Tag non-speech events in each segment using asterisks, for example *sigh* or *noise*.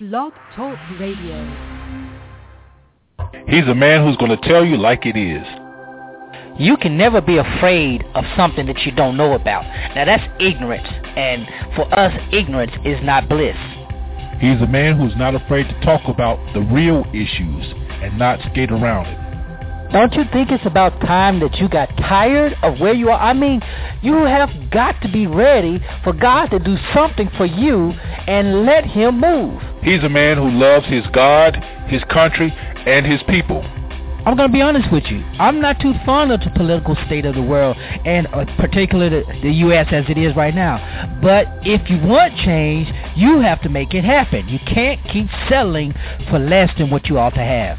Blog Talk Radio. He's a man who's going to tell you like it is. You can never be afraid of something that you don't know about. Now that's ignorance, and for us, ignorance is not bliss. He's a man who's not afraid to talk about the real issues and not skate around it. Don't you think it's about time that you got tired of where you are? I mean, you have got to be ready for God to do something for you and let him move. He's a man who loves his God, his country, and his people. I'm going to be honest with you. I'm not too fond of the political state of the world, and uh, particularly the, the U.S. as it is right now. But if you want change, you have to make it happen. You can't keep settling for less than what you ought to have.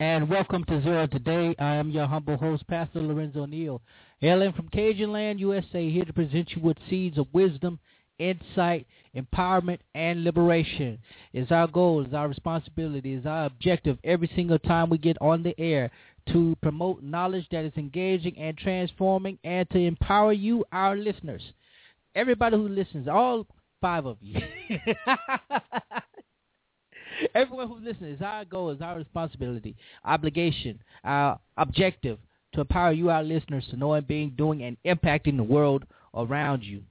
And welcome to Zero Today. I am your humble host, Pastor Lorenzo Neal, hailing from Cajun Land, USA, here to present you with seeds of wisdom, insight, empowerment, and liberation. It's our goal, is our responsibility, is our objective every single time we get on the air to promote knowledge that is engaging and transforming and to empower you, our listeners. Everybody who listens, all five of you. *laughs* Everyone who's listening, it's our goal, it's our responsibility, obligation, our objective to empower you, our listeners, to know and being, doing, and impacting the world around you.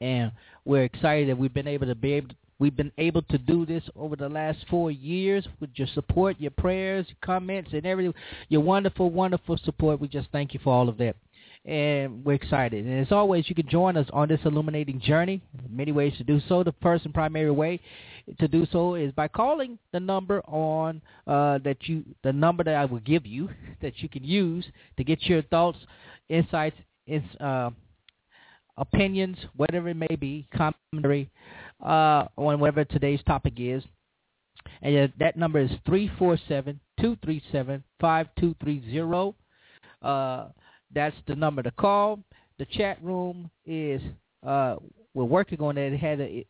And we're excited that we've been able to be able. To, we've been able to do this over the last four years with your support, your prayers, your comments, and everything. Your wonderful, wonderful support. We just thank you for all of that and we're excited. And as always, you can join us on this illuminating journey. Many ways to do so. The first and primary way to do so is by calling the number on uh, that you the number that I will give you *laughs* that you can use to get your thoughts, insights, ins, uh, opinions, whatever it may be, commentary uh, on whatever today's topic is. And uh, that number is three four seven two three seven five two three zero. That's the number to call. The chat room is uh, we're working on it. It had a it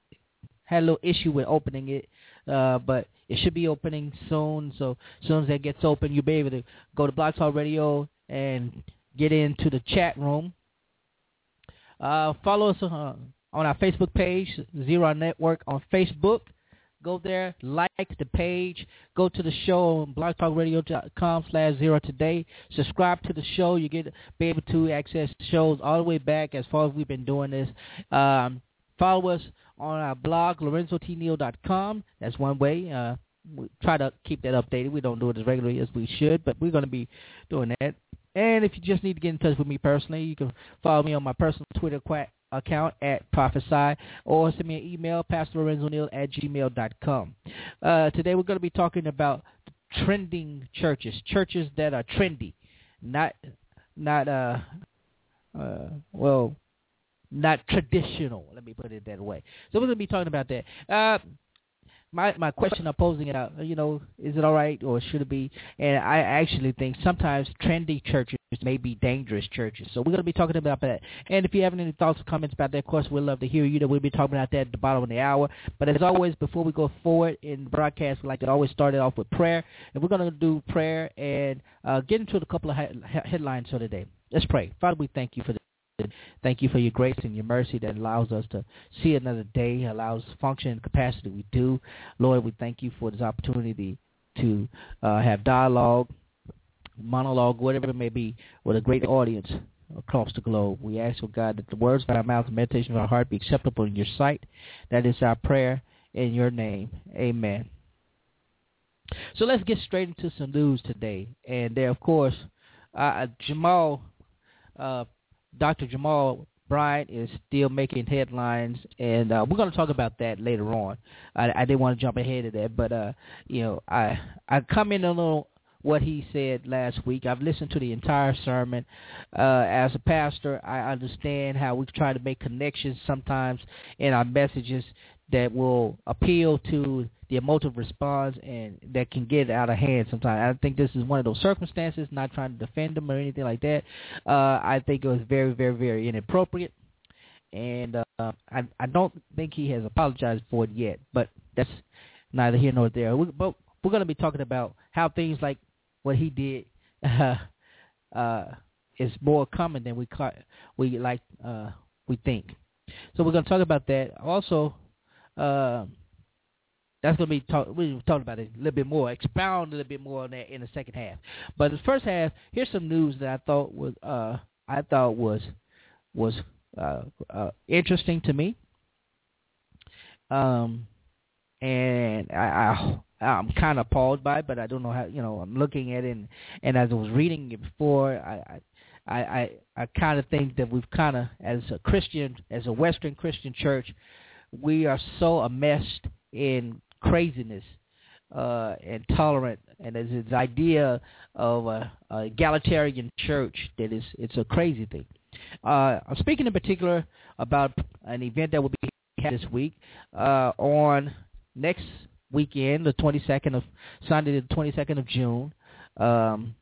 had a little issue with opening it, uh, but it should be opening soon. So as soon as that gets open, you'll be able to go to Blog Talk Radio and get into the chat room. Uh, follow us uh, on our Facebook page, Zero Network on Facebook. Go there, like the page, go to the show on blogtalkradio.com slash zero today. Subscribe to the show. You get be able to access shows all the way back as far as we've been doing this. Um, follow us on our blog, lorenzotneal.com. That's one way. Uh, we try to keep that updated. We don't do it as regularly as we should, but we're going to be doing that. And if you just need to get in touch with me personally, you can follow me on my personal Twitter account at Prophesy or send me an email, pastorlorenzoneal at gmail.com. Uh, today we're going to be talking about trending churches, churches that are trendy, not, not, uh, uh, well, not traditional. Let me put it that way. So we're going to be talking about that. Uh, my my question I'm posing it out, you know, is it all right or should it be? And I actually think sometimes trendy churches may be dangerous churches. So we're going to be talking about that. And if you have any thoughts or comments about that, of course, we'd love to hear you. That we'll be talking about that at the bottom of the hour. But as always, before we go forward in broadcast, we like to always start it off with prayer. And we're going to do prayer and uh, get into a couple of he- headlines for today. Let's pray. Father, we thank you for this. Thank you for your grace and your mercy that allows us to see another day, allows function and capacity we do. Lord, we thank you for this opportunity to uh, have dialogue, monologue, whatever it may be, with a great audience across the globe. We ask, for God, that the words of our mouth and meditation of our heart be acceptable in your sight. That is our prayer in your name. Amen. So let's get straight into some news today. And there, of course, uh, Jamal, uh, Dr. Jamal Bryant is still making headlines, and uh, we're going to talk about that later on. I, I didn't want to jump ahead of that, but uh, you know, I I comment on what he said last week. I've listened to the entire sermon. Uh, as a pastor, I understand how we try to make connections sometimes in our messages that will appeal to the emotive response and that can get out of hand sometimes. I think this is one of those circumstances, not trying to defend them or anything like that. Uh, I think it was very, very, very inappropriate. And uh, I, I don't think he has apologized for it yet, but that's neither here nor there. We, but we're going to be talking about how things like what he did uh, *laughs* uh, is more common than we we like uh, we think. So we're going to talk about that. Also, uh, that's going to be talk, we talk about it a little bit more, expound a little bit more on that in the second half. But the first half, here's some news that I thought was uh, I thought was was uh, uh, interesting to me. Um, and I, I I'm kind of appalled by it, but I don't know how. You know, I'm looking at it, and, and as I was reading it before, I I I, I kind of think that we've kind of, as a Christian, as a Western Christian church, we are so enmeshed in craziness uh, and tolerant, and there's this idea of a, a egalitarian church that is it's a crazy thing. Uh, I'm speaking in particular about an event that will be this week uh, on next weekend, the 22nd of Sunday, the 22nd of June. Um,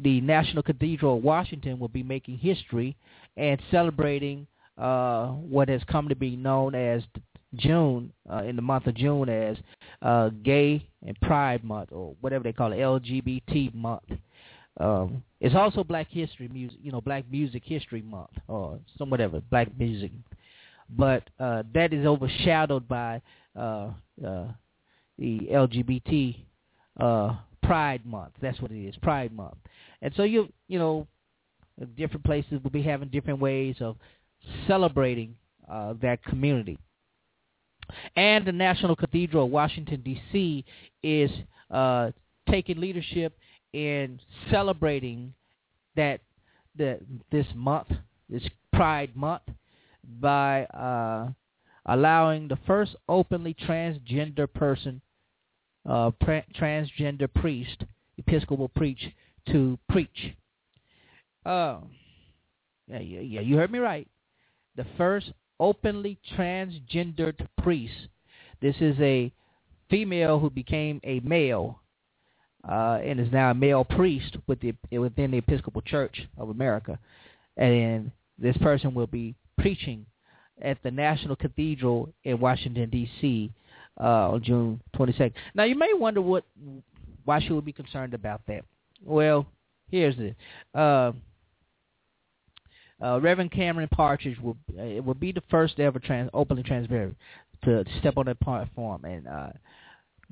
the National Cathedral of Washington will be making history and celebrating uh, what has come to be known as June, uh, in the month of June, as uh, Gay and Pride Month, or whatever they call it, LGBT Month. Um, it's also Black History Music, you know, Black Music History Month, or some whatever, Black Music. But uh, that is overshadowed by uh, uh, the LGBT uh, Pride Month. That's what it is, Pride Month. And so you you know, different places will be having different ways of celebrating uh, that community. And the National Cathedral of Washington D.C. is uh, taking leadership in celebrating that the this month, this Pride Month, by uh, allowing the first openly transgender person uh, transgender priest, Episcopal preach to preach. Uh, yeah, yeah, you heard me right. The first openly transgendered priest. This is a female who became a male uh, and is now a male priest with the, within the Episcopal Church of America. And this person will be preaching at the National Cathedral in Washington, D.C uh, on June 22nd. Now you may wonder what why should we be concerned about that? Well, here's it. Uh, uh, Reverend Cameron Partridge will uh, will be the first ever trans openly transgender to, to step on that platform, and uh,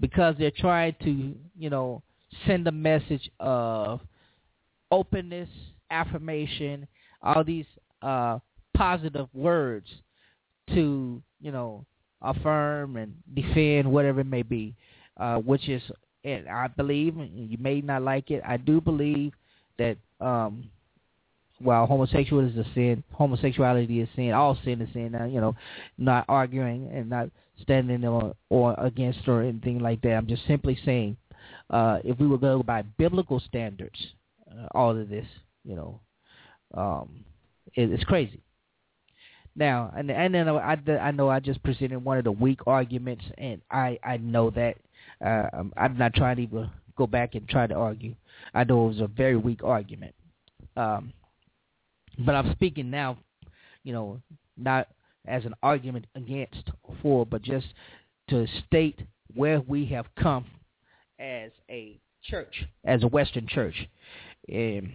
because they're trying to you know send a message of openness, affirmation, all these uh, positive words to you know affirm and defend whatever it may be, uh, which is, and I believe, you may not like it, I do believe that um, while homosexuality is a sin, homosexuality is sin, all sin is sin. Uh, you know, not arguing and not standing or, or against or anything like that. I'm just simply saying, uh, if we were go by biblical standards, uh, all of this, you know, um, it, it's crazy. Now, and and then I, I know I just presented one of the weak arguments, and I I know that uh, I'm not trying to even go back and try to argue. I know it was a very weak argument, um, but I'm speaking now, you know, not as an argument against or for, but just to state where we have come as a church, as a Western church, um,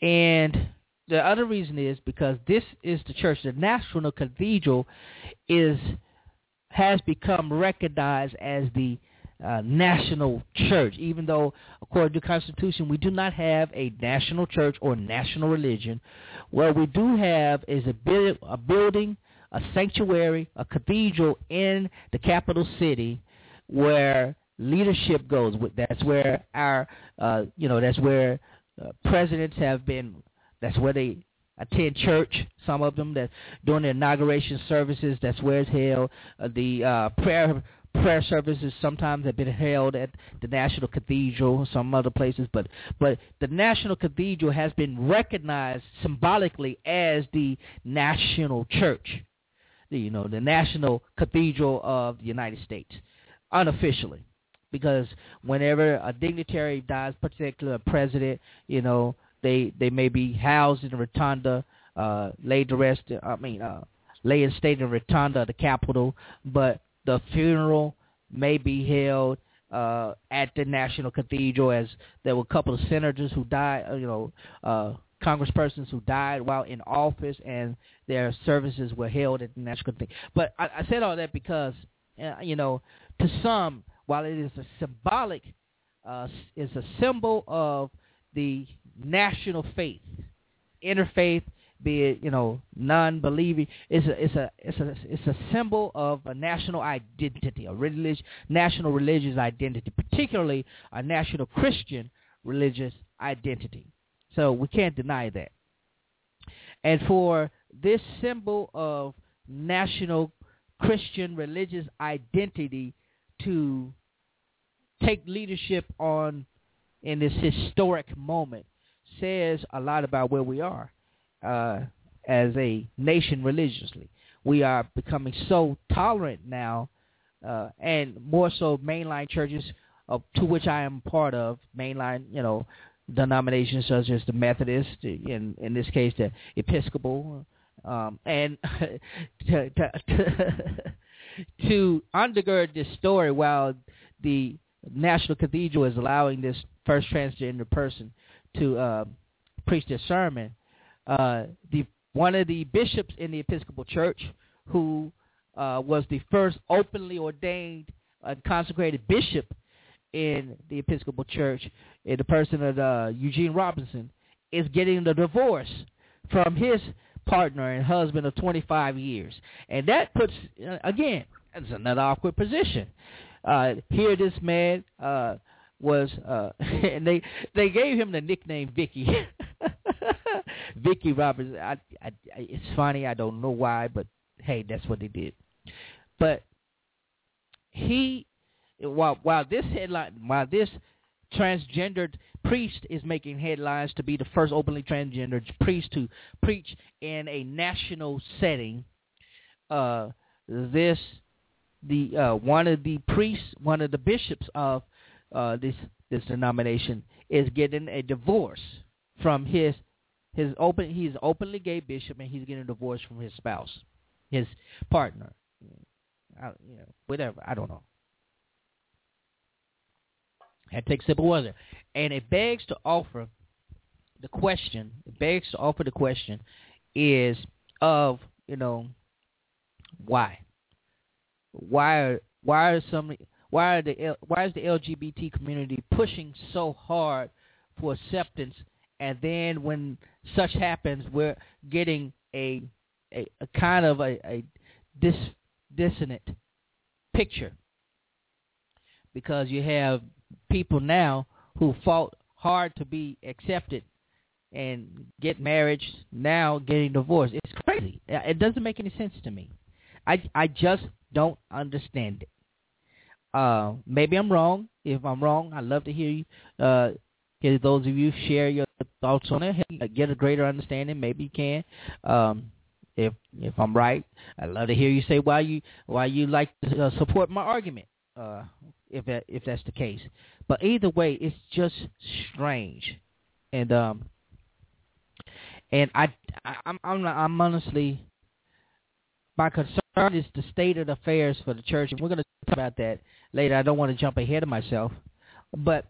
and the other reason is because this is the church. The National Cathedral is has become recognized as the uh, national church, even though, according to the Constitution, we do not have a national church or national religion. What we do have is a, bu- a building, a sanctuary, a cathedral in the capital city where leadership goes. That's where our, uh, you know, that's where uh, presidents have been. That's where they attend church. Some of them that during the inauguration services, that's where it's held. Uh, the uh, prayer prayer services sometimes have been held at the National Cathedral, some other places, but but the National Cathedral has been recognized symbolically as the national church, the, you know, the National Cathedral of the United States, unofficially, because whenever a dignitary dies, particularly a president, you know, they they may be housed in the rotunda, uh, laid to rest. I mean, uh, lay in state in rotunda the Capitol, but the funeral may be held uh, at the National Cathedral, as there were a couple of senators who died, uh, you know, uh, congresspersons who died while in office, and their services were held at the National Cathedral. But I, I said all that because, uh, you know, to some, while it is a symbolic, uh, is a symbol of the national faith, interfaith, be it you know non-believing. It's a it's a it's a it's a symbol of a national identity, a religious national religious identity, particularly a national Christian religious identity. So we can't deny that. And for this symbol of national Christian religious identity to take leadership on in this historic moment says a lot about where we are uh, as a nation religiously. We are becoming so tolerant now, uh, and more so mainline churches, uh, to which I am part of, mainline, you know, denominations such as the Methodist, in in this case the Episcopal, um, and *laughs* to, to, *laughs* to undergird this story while the National Cathedral is allowing this first transgender person to uh, preach their sermon, uh, the one of the bishops in the Episcopal Church, who uh, was the first openly ordained and consecrated bishop in the Episcopal Church, in the person of uh, Eugene Robinson, is getting the divorce from his partner and husband of 25 years. And that puts, uh, again, it's another awkward position. Uh, here this man uh, was, uh, *laughs* and they they gave him the nickname Vicky. *laughs* Vicky Roberts. I, I, it's funny. I don't know why, but hey, that's what they did. But he, while while this headline, while this transgendered priest is making headlines to be the first openly transgendered priest to preach in a national setting, uh, this the uh, one of the priests, one of the bishops of uh, this this denomination is getting a divorce from his his open he's openly gay bishop and he's getting a divorce from his spouse, his partner. I, you know, whatever. I don't know. Had to take a sip of water. And it begs to offer the question, it begs to offer the question is of, you know, why? Why why are some why are the why is the LGBT community pushing so hard for acceptance and then when such happens, we're getting a a, a kind of a, a dis, dissonant picture because you have people now who fought hard to be accepted and get marriage now getting divorced. It's crazy. It doesn't make any sense to me. I I just don't understand it. Uh, maybe I'm wrong. If I'm wrong, I'd love to hear you. Uh, those of you share your thoughts on it, get a greater understanding. Maybe you can. Um, if if I'm right, I'd love to hear you say why you why you like to uh, support my argument. Uh, if that if that's the case, but either way, it's just strange, and um, and I, I I'm I'm I'm honestly my concern is the state of affairs for the church, and we're going to talk about that later. I don't want to jump ahead of myself, but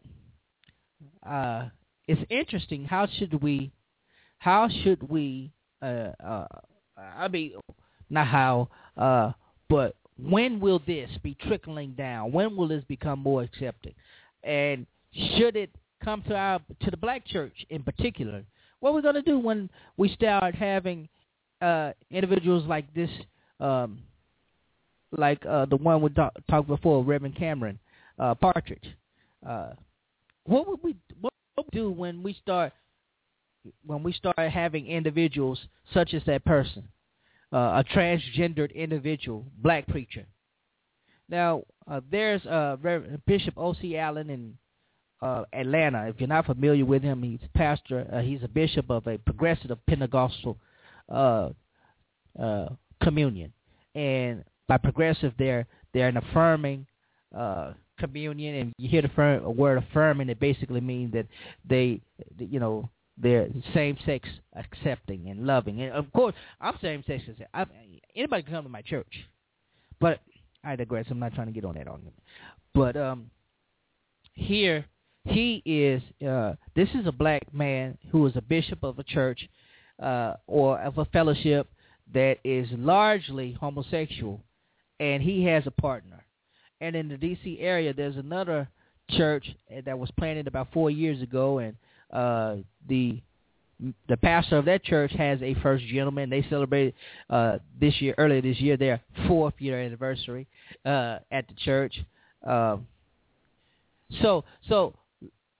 uh, it's interesting. How should we? How should we? Uh, uh, I mean, not how, uh, but when will this be trickling down? When will this become more accepted? And should it come to our to the black church in particular? What we going to do when we start having uh, individuals like this, um, like uh, the one we talk, talked before, Reverend Cameron uh, Partridge? Uh, what would we do when we start when we start having individuals such as that person, uh, a transgendered individual, black preacher. Now, uh, there's uh, Bishop O.C. Allen in uh, Atlanta. If you're not familiar with him, he's pastor. Uh, he's a bishop of a progressive Pentecostal uh, uh, communion, and by progressive, they're they're an affirming uh, communion, and you hear the firm, word affirming, it basically means that they, you know, they're same-sex accepting and loving. And of course, I'm same-sex. Anybody can come to my church, but I digress. I'm not trying to get on that argument. But um, here he is. Uh, this is a black man who is a bishop of a church uh, or of a fellowship that is largely homosexual, and he has a partner. And in the D.C. area, there's another church that was planted about four years ago, and uh, the the pastor of that church has a first gentleman. They celebrated uh, this year, earlier this year, their fourth year anniversary uh, at the church. Um, so, so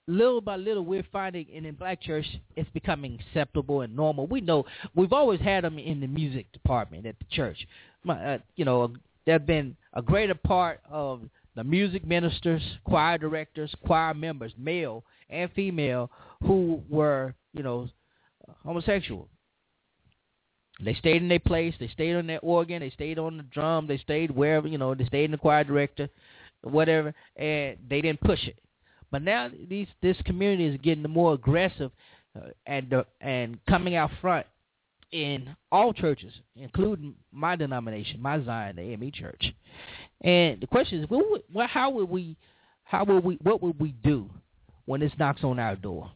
little by little, we're finding, and in black church, it's becoming acceptable and normal. We know we've always had them in the music department at the church. Uh, you know, they've been a greater part of the music ministers, choir directors, choir members, male and female, who were, you know, homosexual. They stayed in their place. They stayed on their organ. They stayed on the drum. They stayed wherever, you know, they stayed in the choir director, whatever, and they didn't push it. But now these this community is getting more aggressive uh, and uh, and coming out front in all churches, including my denomination, my Zion, the AME Church. And the question is, how would we, how would we, what would we do when this knocks on our door?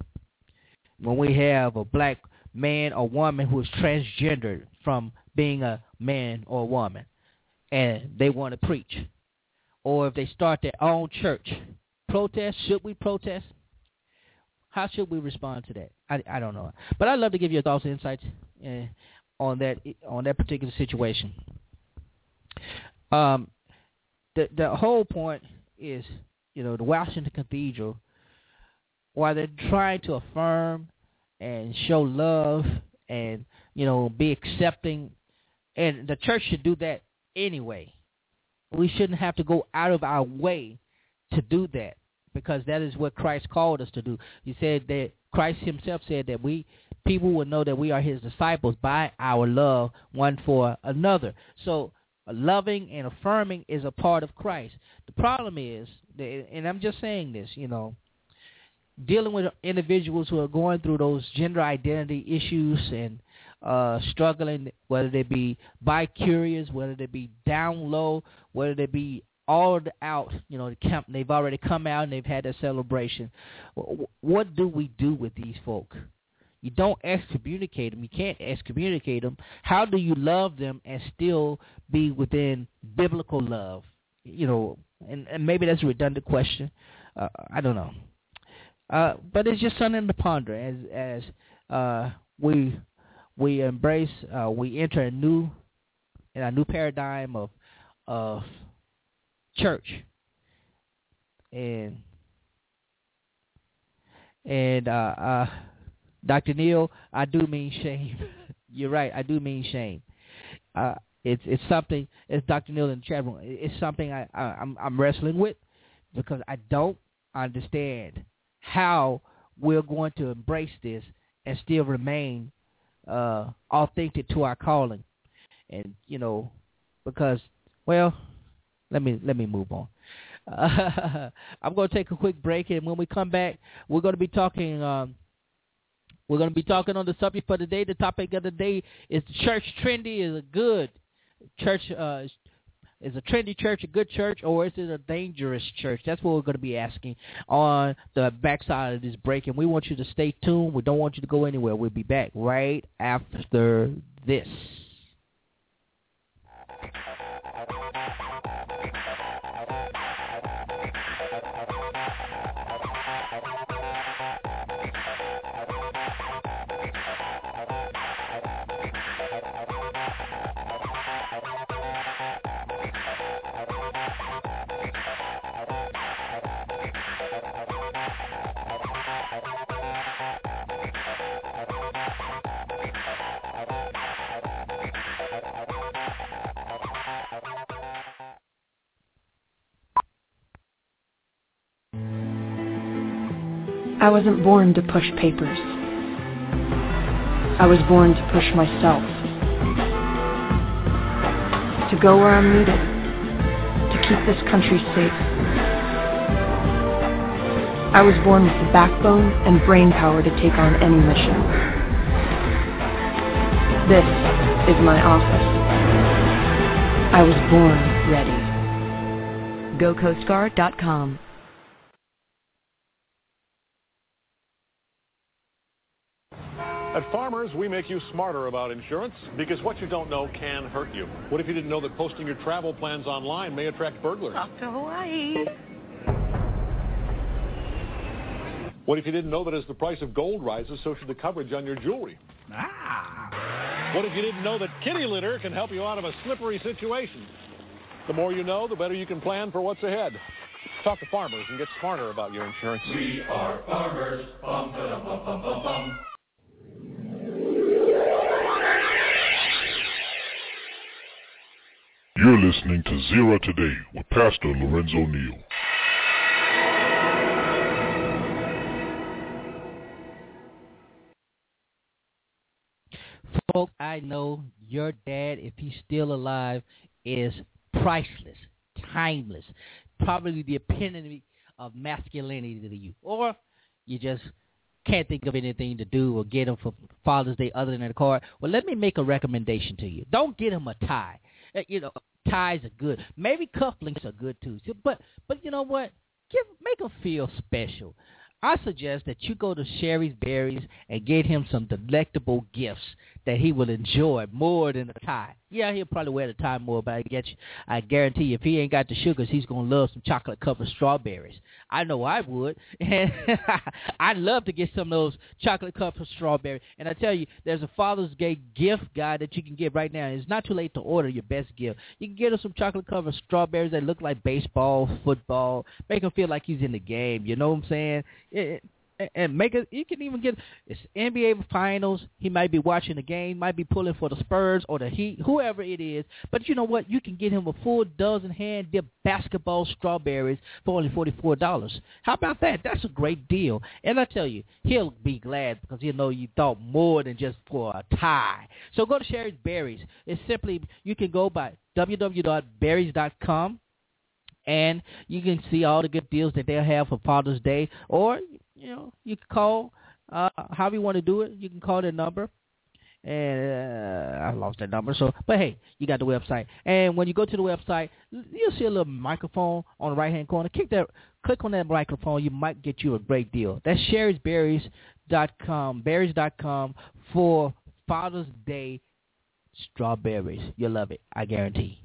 When we have a black man or woman who is transgendered from being a man or a woman, and they want to preach, or if they start their own church, protest? Should we protest? How should we respond to that? I, I don't know, but I'd love to give your thoughts and insights uh, on that on that particular situation. Um, the the whole point is, you know, the Washington Cathedral, while they're trying to affirm and show love and you know be accepting, and the church should do that anyway. We shouldn't have to go out of our way to do that because that is what Christ called us to do. He said that Christ himself said that we people will know that we are his disciples by our love one for another. So loving and affirming is a part of Christ. The problem is, and I'm just saying this, you know, dealing with individuals who are going through those gender identity issues and uh, struggling, whether they be bi-curious, whether they be down low, whether they be all out, you know, they've already come out and they've had their celebration. What do we do with these folk? You don't excommunicate them. You can't excommunicate them. How do you love them and still be within biblical love? You know, and, and maybe that's a redundant question. Uh, I don't know. Uh, but it's just something to ponder as as uh, we we embrace, uh, we enter a new in a new paradigm of of church, and and uh, uh, Dr. Neal, I do mean shame. *laughs* You're right, I do mean shame. Uh, it's it's something. It's Dr. Neal chat room. It's something I, I I'm I'm wrestling with because I don't understand how we're going to embrace this and still remain uh, authentic to our calling. And you know, because well, let me let me move on. Uh, *laughs* I'm going to take a quick break, and when we come back, we're going to be talking. Um, we're going to be talking on the subject for the day. The topic of the day is church trendy is a good church. Uh, is a trendy church a good church or is it a dangerous church? That's what we're going to be asking on the backside of this break. And we want you to stay tuned. We don't want you to go anywhere. We'll be back right after this. I wasn't born to push papers. I was born to push myself. To go where I'm needed. To keep this country safe. I was born with the backbone and brain power to take on any mission. This is my office. I was born ready. GoCoastGuard.com. At Farmers, we make you smarter about insurance because what you don't know can hurt you. What if you didn't know that posting your travel plans online may attract burglars? Off to Hawaii. What if you didn't know that as the price of gold rises, so should the coverage on your jewelry? Ah. What if you didn't know that kitty litter can help you out of a slippery situation? The more you know, the better you can plan for what's ahead. Talk to farmers and get smarter about your insurance. We are farmers. Bum, ba-dum, bum, bum, bum, You're listening to Zero Today with Pastor Lorenzo Neal. Folks, I know your dad, if he's still alive, is priceless, timeless, probably the epitome of masculinity to you. Or you just can't think of anything to do or get him for Father's Day other than a card. Well, let me make a recommendation to you. Don't get him a tie. Uh, You know, ties are good. Maybe cufflinks are good too. But but you know what? Give make him feel special. I suggest that you go to Shari's Berries and get him some delectable gifts that he will enjoy more than a tie. Yeah, he'll probably wear the tie more, but I get you, I guarantee you, if he ain't got the sugars, he's gonna love some chocolate covered strawberries. I know I would, and *laughs* I'd love to get some of those chocolate covered strawberries. And I tell you, there's a Father's Day gift guide that you can get right now. It's not too late to order your best gift. You can get him some chocolate covered strawberries that look like baseball, football, make him feel like he's in the game. You know what I'm saying? It, and make it. You can even get it's NBA Finals. He might be watching the game, might be pulling for the Spurs or the Heat, whoever it is. But you know what? You can get him a full dozen hand dipped basketball strawberries for only forty four dollars. How about that? That's a great deal. And I tell you, he'll be glad because he'll know you thought more than just for a tie. So go to Shari's Berries. It's simply you can go by www.berries.com and you can see all the good deals that they'll have for Father's Day. Or you know, you can call uh, however you want to do it. You can call their number, and uh, I lost that number. So, but hey, you got the website, and when you go to the website, you'll see a little microphone on the right hand corner. Click that, click on that microphone. You might get you a great deal. That's sharisberries.com, berries.com for Father's Day strawberries. You'll love it, I guarantee.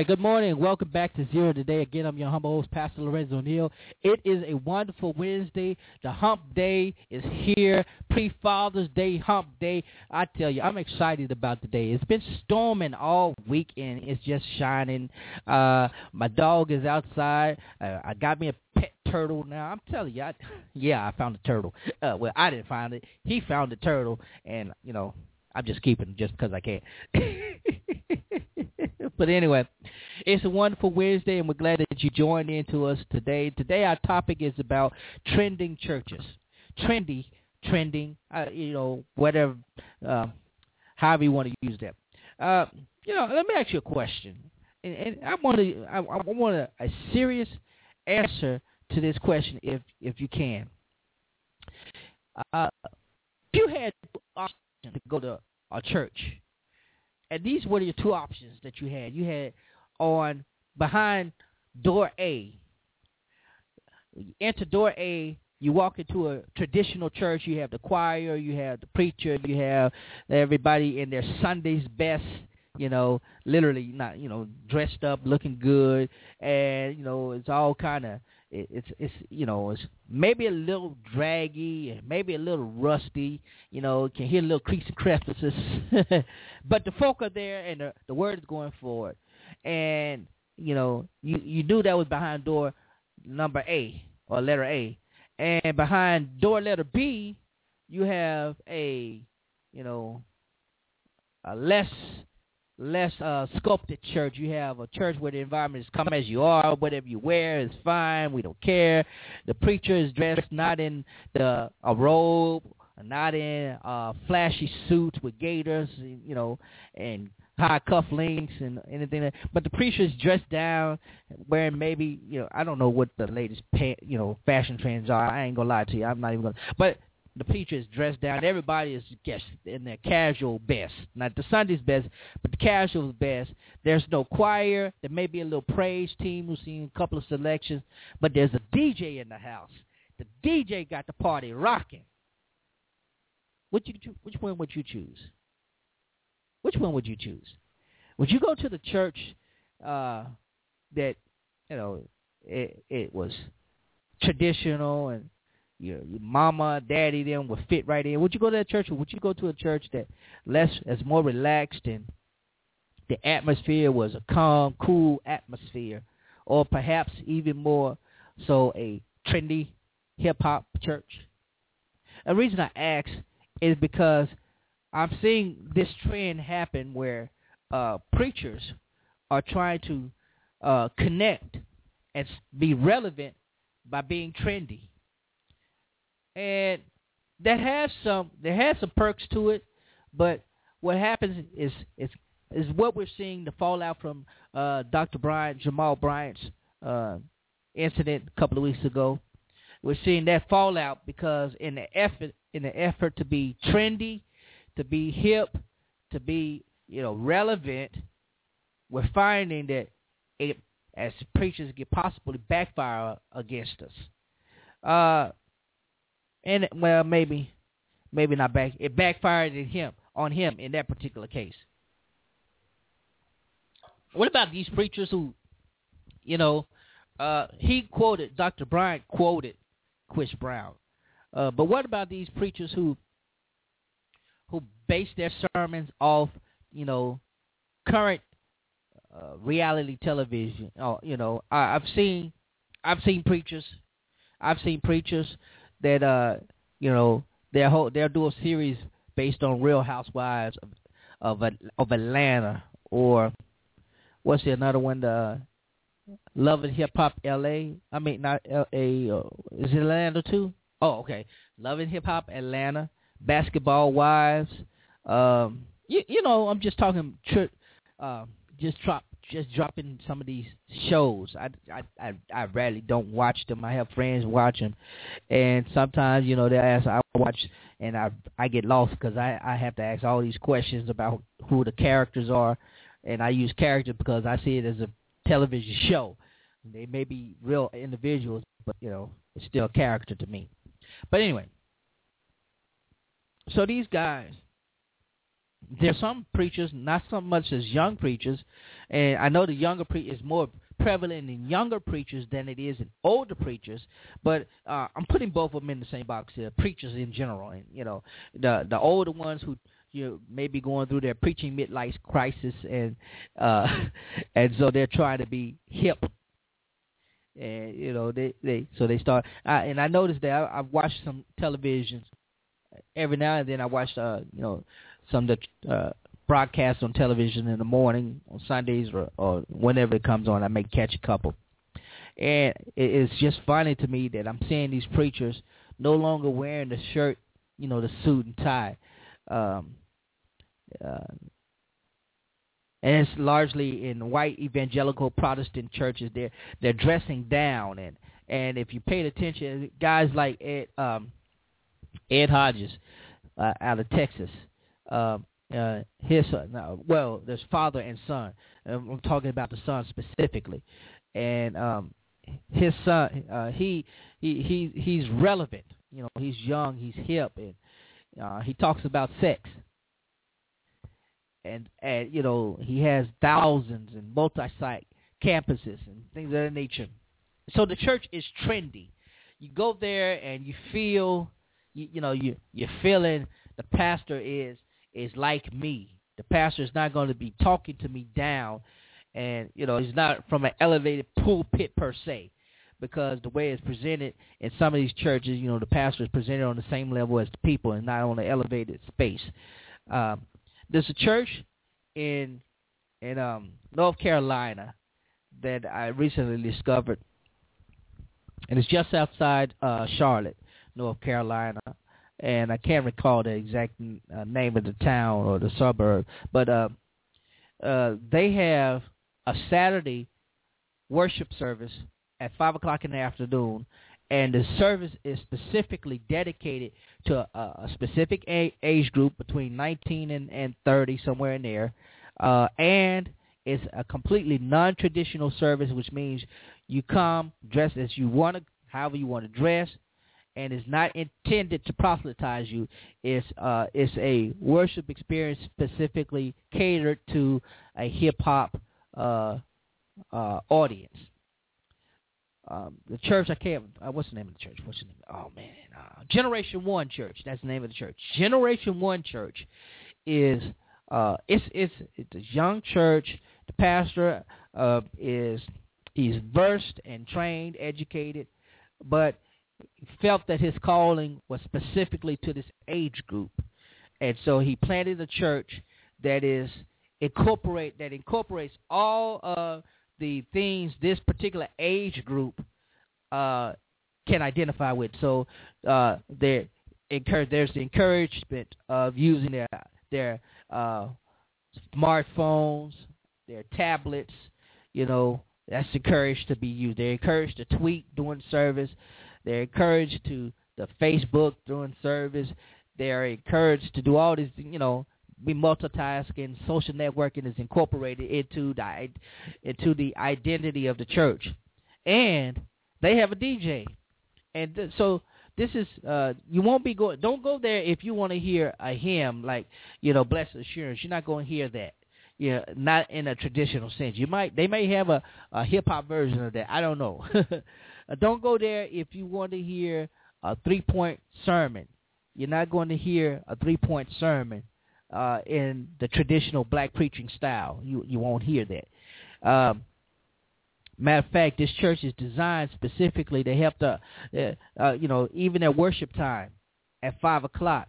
Right, good morning. Welcome back to Zero Today. Again, I'm your humble host, Pastor Lorenzo Neal. It is a wonderful Wednesday. The hump day is here. Pre-Father's Day hump day. I tell you, I'm excited about today. It's been storming all week, and it's just shining. Uh, my dog is outside. Uh, I got me a pet turtle now. I'm telling you, I, *laughs* yeah, I found a turtle. Uh, well, I didn't find it. He found the turtle, and, you know, I'm just keeping it just because I can. *laughs* but anyway, it's a wonderful Wednesday, and we're glad that you joined in to us today. Today, our topic is about trending churches. Trendy, trending, uh, you know, whatever, uh, however you want to use that. Uh, you know, let me ask you a question. And, and I want to, I, I want a, a serious answer to this question if if you can. Uh, if you had to go to a church, and these were your two options that you had. You had on behind door A. You enter door A. You walk into a traditional church. You have the choir. You have the preacher. You have everybody in their Sunday's best you know, literally not, you know, dressed up, looking good, and you know, it's all kind of, it's, it's, you know, it's maybe a little draggy, and maybe a little rusty, you know, can hear little creaks and crevices, *laughs* but the folk are there, and the, the word is going forward, and you know, you you knew that was behind door number A or letter A, and behind door letter B, you have a, you know, a less less uh, sculpted church. You have a church where the environment is come as you are. Whatever you wear is fine. We don't care. The preacher is dressed not in the a robe, not in uh, flashy suits with gaiters, you know, and high cuff links and anything. Like, but the preacher is dressed down, wearing maybe you know I don't know what the latest pa- you know fashion trends are. I ain't gonna lie to you. I'm not even gonna. But the preacher is dressed down. Everybody is just in their casual best. Not the Sunday's best, but the casual best. There's no choir. There may be a little praise team who's seen a couple of selections, but there's a DJ in the house. The DJ got the party rocking. Which you which one would you choose? Which one would you choose? Would you go to the church uh, that you know it, it was traditional and your, mama, daddy, them would fit right in. Would you go to that church, or would you go to a church that less, is more relaxed and the atmosphere was a calm, cool atmosphere, or perhaps even more so a trendy hip hop church? The reason I ask is because I'm seeing this trend happen where uh, preachers are trying to uh, connect and be relevant by being trendy and that has some there has some perks to it, but what happens is is is what we're seeing the fallout from uh, Dr. Bryant Jamal Bryant's uh, incident a couple of weeks ago. We're seeing that fallout because in the effort in the effort to be trendy, to be hip, to be you know relevant, we're finding that it as preachers get possibly backfire against us. Uh, and well, maybe, maybe not back. It backfired in him on him in that particular case. What about these preachers who, you know, uh, he quoted Dr. Bryant quoted Chris Brown, uh, but what about these preachers who who base their sermons off, you know, current uh, reality television? Oh, you know, I, I've seen I've seen preachers, I've seen preachers that uh you know their whole they'll do a series based on Real Housewives of of, of Atlanta or what's the another one the Love and Hip Hop L.A. I mean not L.A. Uh, is it Atlanta too? Oh, okay. Love and Hip Hop Atlanta, Basketball Wives. Um, you, you know, I'm just talking. Tr- uh, just drop just dropping some of these shows. I, I, I, I rarely don't watch them. I have friends watch them, and sometimes you know they ask I watch, and I I get lost because I I have to ask all these questions about who the characters are, and I use character because I see it as a television *laughs* show. They may be real individuals, but you know it's still a character to me. But anyway, so these guys there's some preachers, not so much as young preachers, and I know the younger pre is more prevalent in younger preachers than it is in older preachers. But uh, I'm putting both of them in the same box here, preachers in general, and you know the the older ones who you know, maybe going through their preaching midlife crisis, and uh, *laughs* and so they're trying to be hip. And you know they they so they start I, and I noticed that I, I've watched some televisions every now and then I watch uh you know some that uh, broadcast on television in the morning on Sundays or, or whenever it comes on. I may catch a couple, and it's just funny to me that I'm seeing these preachers no longer wearing the shirt, you know, the suit and tie. Um, uh, and it's largely in white evangelical Protestant churches. They're they're dressing down, and and if you paid attention, guys like Ed um, Ed Hodges uh, out of Texas, um, uh, his uh, well, there's father and son. I'm talking about the son specifically, and um, his son uh, he he he he's relevant. You know, he's young, he's hip, and uh, he talks about sex and and you know he has thousands and multi-site campuses and things of that nature. So the church is trendy. You go there and you feel, you, you know, you you're feeling the pastor is is like me. The pastor is not going to be talking to me down, and you know he's not from an elevated pulpit per se, because the way it's presented in some of these churches, you know, the pastor is presented on the same level as the people and not on an elevated space. Um, there's a church in in um, North Carolina that I recently discovered, and it's just outside uh, Charlotte, North Carolina, and I can't recall the exact uh, name of the town or the suburb, but uh, uh, they have a Saturday worship service at five o'clock in the afternoon, and the service is specifically dedicated to a, a specific a- age group between 19 and, and 30, somewhere in there, uh, and it's a completely non-traditional service, which means you come dressed as you want to, however you want to dress, and it's not intended to proselytize you. It's uh, it's a worship experience specifically catered to a hip hop uh, uh, audience um, the church. I can't. Uh, what's the name of the church? What's the name? Oh man, uh, Generation One Church. That's the name of the church. Generation One Church is uh, it's it's it's a young church. The pastor is he's versed and trained, educated, but felt that his calling was specifically to this age group, and so he planted a church that is incorporate that incorporates all of the things this particular age group uh, can identify with. So uh, there's the encouragement of using their their uh, smartphones, their tablets. You know, that's encouraged to be used. They're encouraged to tweet during service. They're encouraged to the Facebook during service. They're encouraged to do all this, you know, be multitasking. Social networking is incorporated into the into the identity of the church, and they have a DJ, and th- so this is uh you won't be going. Don't go there if you want to hear a hymn like you know Blessed Assurance. You're not going to hear that. Yeah, not in a traditional sense. You might they may have a, a hip hop version of that. I don't know. *laughs* don't go there if you want to hear a three point sermon. You're not going to hear a three point sermon uh, in the traditional black preaching style. You you won't hear that. Um, matter of fact, this church is designed specifically to help the, uh, uh, you know, even at worship time at five o'clock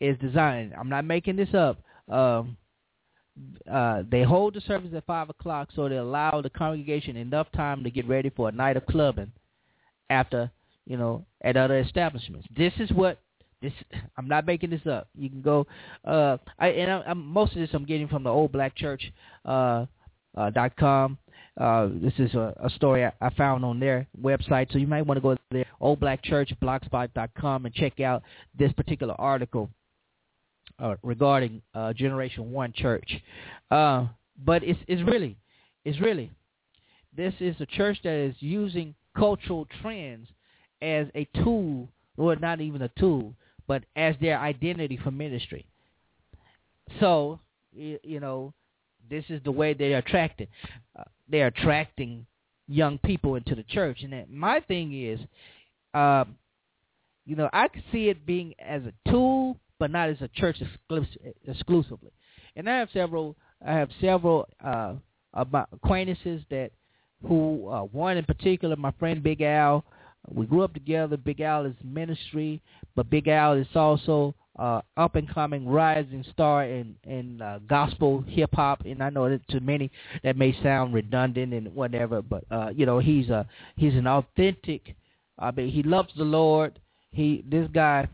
is designed. I'm not making this up. Um, uh, they hold the service at five o'clock so they allow the congregation enough time to get ready for a night of clubbing after you know at other establishments. This is what this I'm not making this up. You can go. Uh, I and I, I'm, most of this I'm getting from the old black church uh, uh, dot com. Uh, this is a, a story I, I found on their website, so you might want to go to there, Old Black Church blogspot.com, and check out this particular article uh, regarding uh, Generation One Church. Uh, but it's it's really, it's really, this is a church that is using cultural trends as a tool, or not even a tool, but as their identity for ministry. So, you know, this is the way they're attracting. Uh, they're attracting young people into the church. And my thing is, uh, you know, I can see it being as a tool, but not as a church exclusively. And I have several, I have several uh, acquaintances that who, uh, one in particular, my friend Big Al, we grew up together. Big Al is ministry, but Big Al is also uh, up and coming rising star in in uh, gospel hip hop. And I know that to many that may sound redundant and whatever, but uh, you know he's a he's an authentic. I mean, he loves the Lord. He this guy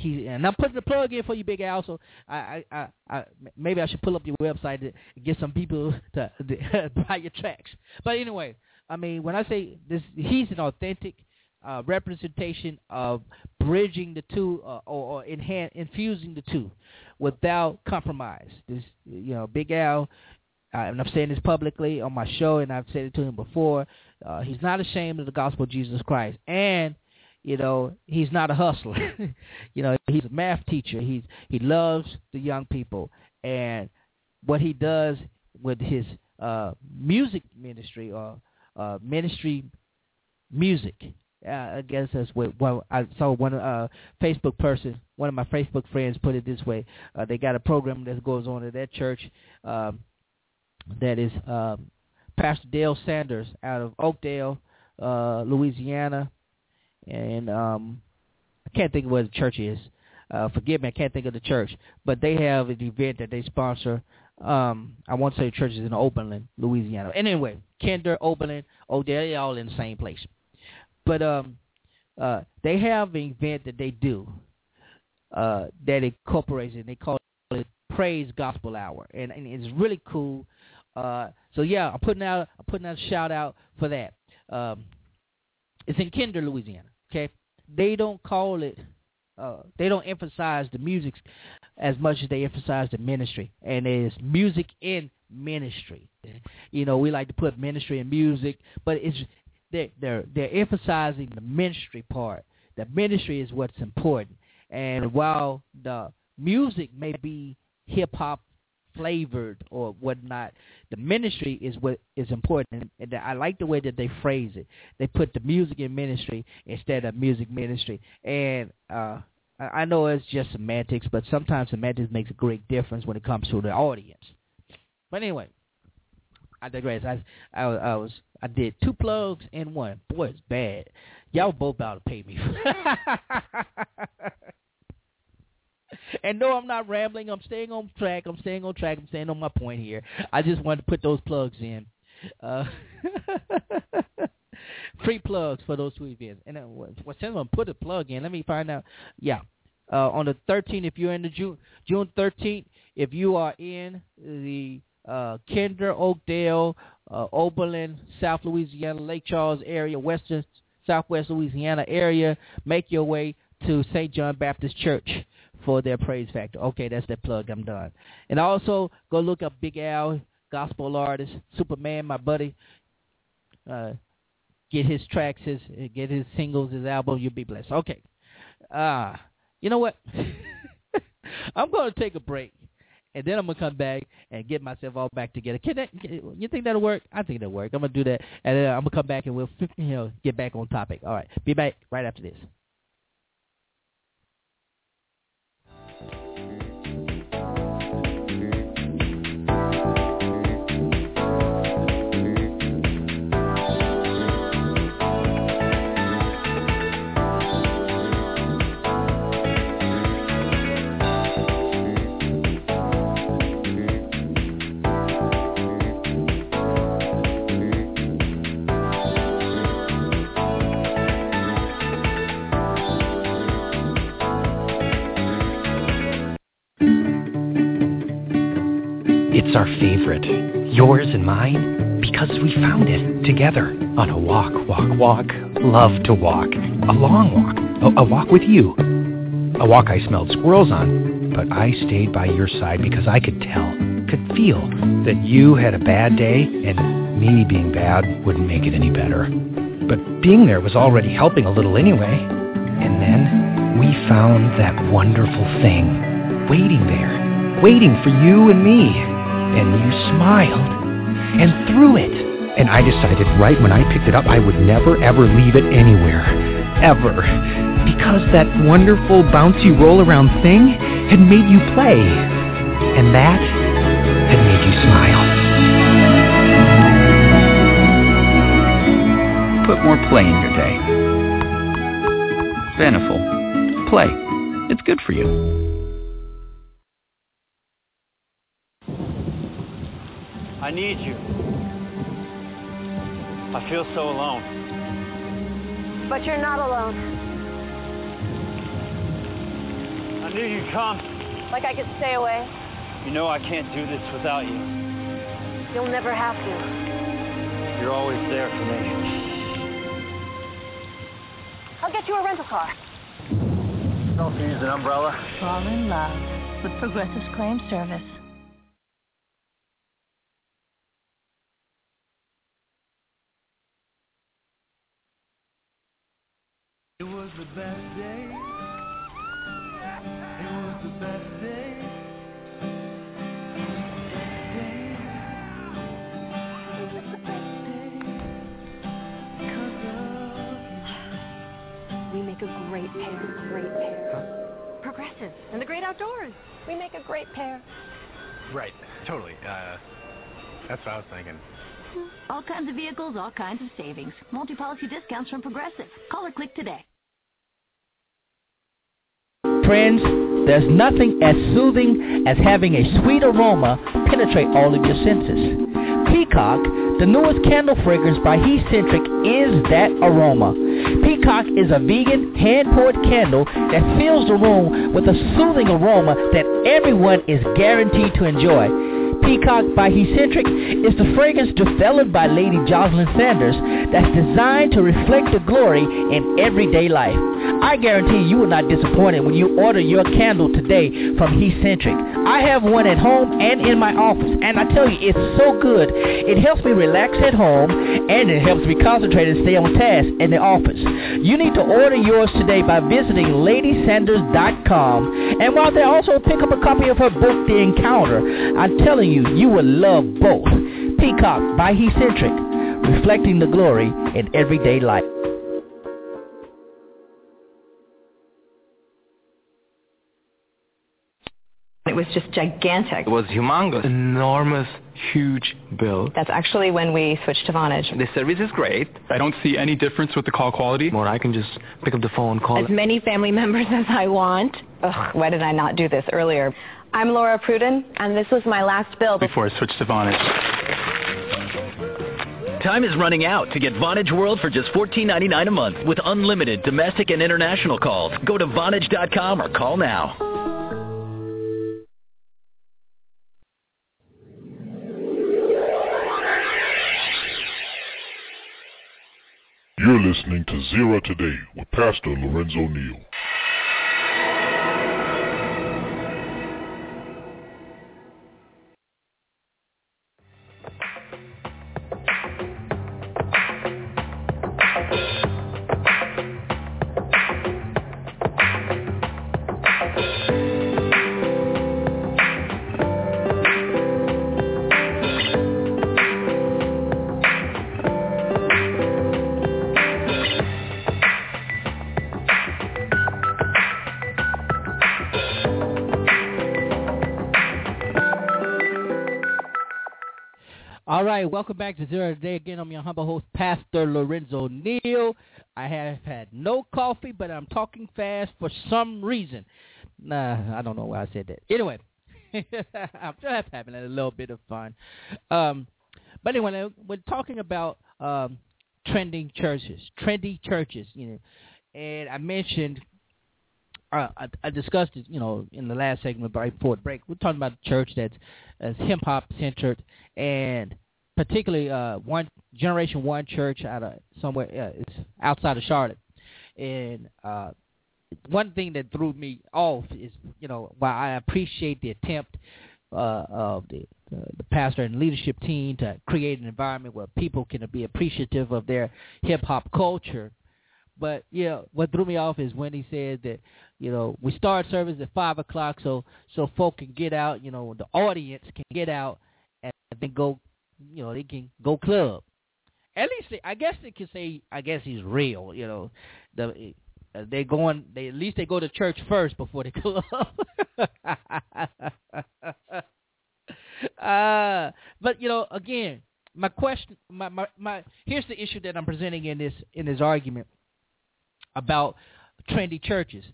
he and I'm putting the plug in for you, Big Al. So I, I, I, maybe I should pull up your website to get some people *laughs* to, to *laughs* buy your tracks. But anyway, I mean, when I say this, he's an authentic uh, representation of bridging the two uh, or, or enhan- infusing the two without compromise. This, you know, Big Al, uh, and I'm saying this publicly on my show, and I've said it to him before. Uh, he's not ashamed of the gospel of Jesus Christ, and you know he's not a hustler. *laughs* you know, he's a math teacher. He's he loves the young people, and what he does with his uh, music ministry or uh, ministry music uh, I guess that's what well I saw one uh Facebook person, one of my Facebook friends put it this way. Uh, they got a program that goes on at that church um, that is um, Pastor Dale Sanders out of Oakdale, uh, Louisiana, and um, I can't think of where the church is. Uh, forgive me, I can't think of the church, but they have an event that they sponsor. Um, I won't say church is in Oberlin, Louisiana. Anyway, Kinder, Oberlin, Oakdale, they're all in the same place. But um, uh, they have an event that they do uh, that incorporates it. They call it Praise Gospel Hour, and, and it's really cool. Uh, so yeah, I'm putting out I'm putting out a shout out for that. Um, it's in Kinder, Louisiana. Okay, they don't call it. Uh, they don't emphasize the music as much as they emphasize the ministry, and it's music in ministry. You know, we like to put ministry and music, but it's they're they're they're emphasizing the ministry part. The ministry is what's important. And while the music may be hip hop flavored or whatnot, the ministry is what is important. And I like the way that they phrase it. They put the music in ministry instead of music ministry. And uh I know it's just semantics, but sometimes semantics makes a great difference when it comes to the audience. But anyway, I digress. I, I, I was I did two plugs in one. Boy, it's bad. Y'all both about to pay me. *laughs* and no, I'm not rambling. I'm staying on track. I'm staying on track. I'm staying on my point here. I just wanted to put those plugs in. Uh, *laughs* free plugs for those two events. And then, well, since I'm put a plug in, let me find out. Yeah, uh, on the 13th, if you're in the June June 13th, if you are in the uh, Kinder, Oakdale, uh, Oberlin, South Louisiana, Lake Charles area, western, southwest Louisiana area, make your way to St. John Baptist Church for their praise factor. Okay, that's that plug. I'm done. And also go look up Big Al, gospel artist, Superman, my buddy. Uh, get his tracks, his get his singles, his album. You'll be blessed. Okay. Uh, you know what? *laughs* I'm going to take a break and then I'm gonna come back and get myself all back together. Can that? You think that'll work? I think that'll work. I'm gonna do that, and then I'm gonna come back and we'll you know get back on topic. All right, be back right after this. It's our favorite, yours and mine, because we found it together on a walk, walk, walk. Love to walk. A long walk. A, a walk with you. A walk I smelled squirrels on, but I stayed by your side because I could tell, could feel that you had a bad day and me being bad wouldn't make it any better. But being there was already helping a little anyway. And then we found that wonderful thing waiting there, waiting for you and me and you smiled and threw it. And I decided right when I picked it up I would never ever leave it anywhere. Ever. Because that wonderful bouncy roll around thing had made you play. And that had made you smile. Put more play in your day. Beneful. Play. It's good for you. I need you. I feel so alone. But you're not alone. I knew you'd come. Like I could stay away? You know I can't do this without you. You'll never have to. You're always there for me. I'll get you a rental car. Don't use an umbrella. Fall in love with Progressive Claim Service. It was the best day. It was the best day. Because we make a great pair, great pair. Progressive and the great outdoors. We make a great pair. Right, totally. Uh, that's what I was thinking. All kinds of vehicles, all kinds of savings. Multi-policy discounts from Progressive. Call or click today. Friends, there's nothing as soothing as having a sweet aroma penetrate all of your senses. Peacock, the newest candle fragrance by Hecentric, is that aroma. Peacock is a vegan, hand-poured candle that fills the room with a soothing aroma that everyone is guaranteed to enjoy. Peacock by Hecentric is the fragrance developed by Lady Jocelyn Sanders that's designed to reflect the glory in everyday life. I guarantee you will not disappointed when you order your candle today from Hecentric. I have one at home and in my office, and I tell you, it's so good. It helps me relax at home, and it helps me concentrate and stay on task in the office. You need to order yours today by visiting LadySanders.com, and while there, also pick up a copy of her book, The Encounter. I'm telling you, you will love both. Peacock by Hecentric, reflecting the glory in everyday life. It was just gigantic. It was humongous. Enormous, huge bill. That's actually when we switched to Vonage. The service is great. I don't see any difference with the call quality. More, I can just pick up the phone, call. As many family members *laughs* as I want. Ugh, why did I not do this earlier? I'm Laura Pruden, and this was my last bill before I switched to Vonage. Time is running out to get Vonage World for just $14.99 a month with unlimited domestic and international calls. Go to Vonage.com or call now. You're listening to Zero Today with Pastor Lorenzo Neal. Welcome back to Zero Today. Again, I'm your humble host, Pastor Lorenzo Neal. I have had no coffee, but I'm talking fast for some reason. Nah, I don't know why I said that. Anyway, *laughs* I'm just having a little bit of fun. Um, but anyway, we're talking about um, trending churches, trendy churches, you know, and I mentioned uh, I, I discussed it, you know, in the last segment right before the break. We're talking about a church that's, that's hip hop centered, and particularly uh, one Generation One church out of somewhere uh, it's outside of Charlotte, and uh, one thing that threw me off is, you know, while I appreciate the attempt uh, of the uh, the pastor and leadership team to create an environment where people can be appreciative of their hip hop culture. But yeah, what threw me off is when he said that you know we start service at five o'clock so so folk can get out, you know, the audience can get out and then go, you know, they can go club. At least they, I guess they can say I guess he's real, you know. The uh, they going they at least they go to church first before they *laughs* club. uh, but you know, again, my question, my, my my here's the issue that I'm presenting in this in this argument about trendy churches.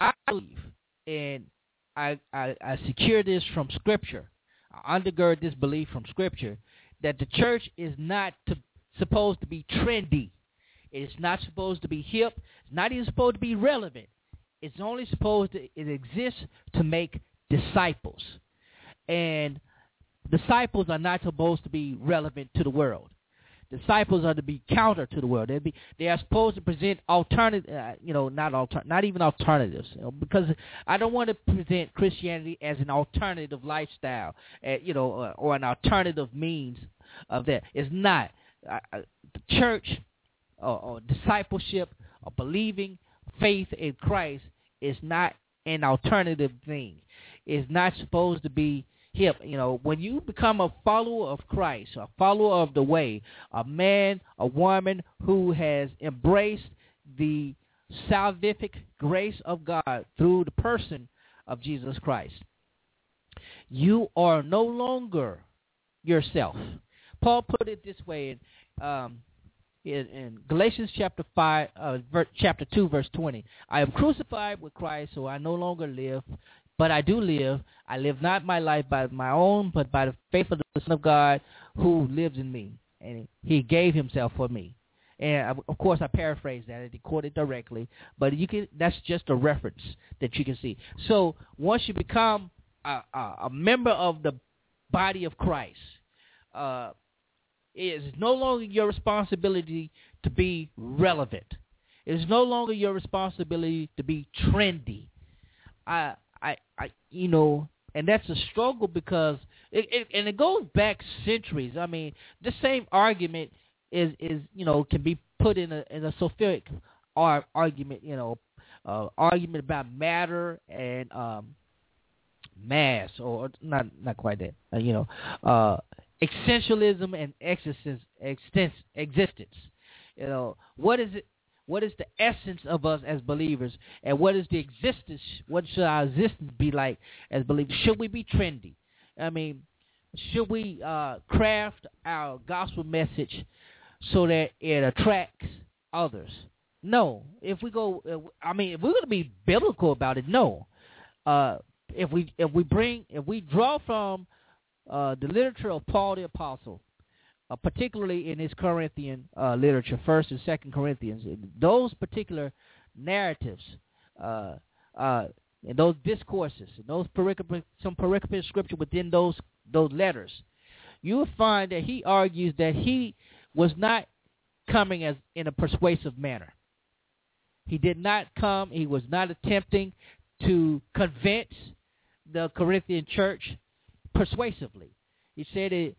I, I believe, and I, I I secure this from Scripture. Undergird this belief from Scripture that the church is not to, supposed to be trendy. It's not supposed to be hip. It's not even supposed to be relevant. It's only supposed to it exists to make disciples, and disciples are not supposed to be relevant to the world. Disciples are to be counter to the world. They be they are supposed to present alternative, uh, you know, not alter, not even alternatives, you know, because I don't want to present Christianity as an alternative lifestyle, uh, you know, uh, or an alternative means of that. It's not. Uh, the church or, or discipleship or believing faith in Christ is not an alternative thing. It's not supposed to be hip. You know, when you become a follower of Christ, a follower of the way, a man, a woman who has embraced the salvific grace of God through the person of Jesus Christ, you are no longer yourself. Paul put it this way in, um, in, in Galatians chapter five, uh, ver- chapter two, verse twenty. I am crucified with Christ, so I no longer live, but I do live. I live not my life by my own, but by the faith of the Son of God who lives in me, and He gave Himself for me. And of course, I paraphrase that. I didn't quote it directly, but you can—that's just a reference that you can see. So once you become a, a, a member of the body of Christ, uh, it is no longer your responsibility to be relevant. It is no longer your responsibility to be trendy. I, I, you know, and that's a struggle because it, it and it goes back centuries. I mean, the same argument is is you know can be put in a in a Sophic ar- argument. You know, uh, argument about matter and um, mass, or not not quite that. Uh, you know, uh, essentialism and existence, existence. You know, what is it? What is the essence of us as believers, and what is the existence? What should our existence be like as believers? Should we be trendy? I mean, should we uh, craft our gospel message so that it attracts others? No. If we go, I mean, if we're going to be biblical about it, no. Uh, if we if we bring if we draw from uh, the literature of Paul the apostle, uh, particularly in his Corinthian uh, literature, First and Second Corinthians, those particular narratives, uh, uh, and those discourses, and those pericope, some pericope scripture within those those letters, you will find that he argues that he was not coming as in a persuasive manner. He did not come. He was not attempting to convince the Corinthian church persuasively. He said it,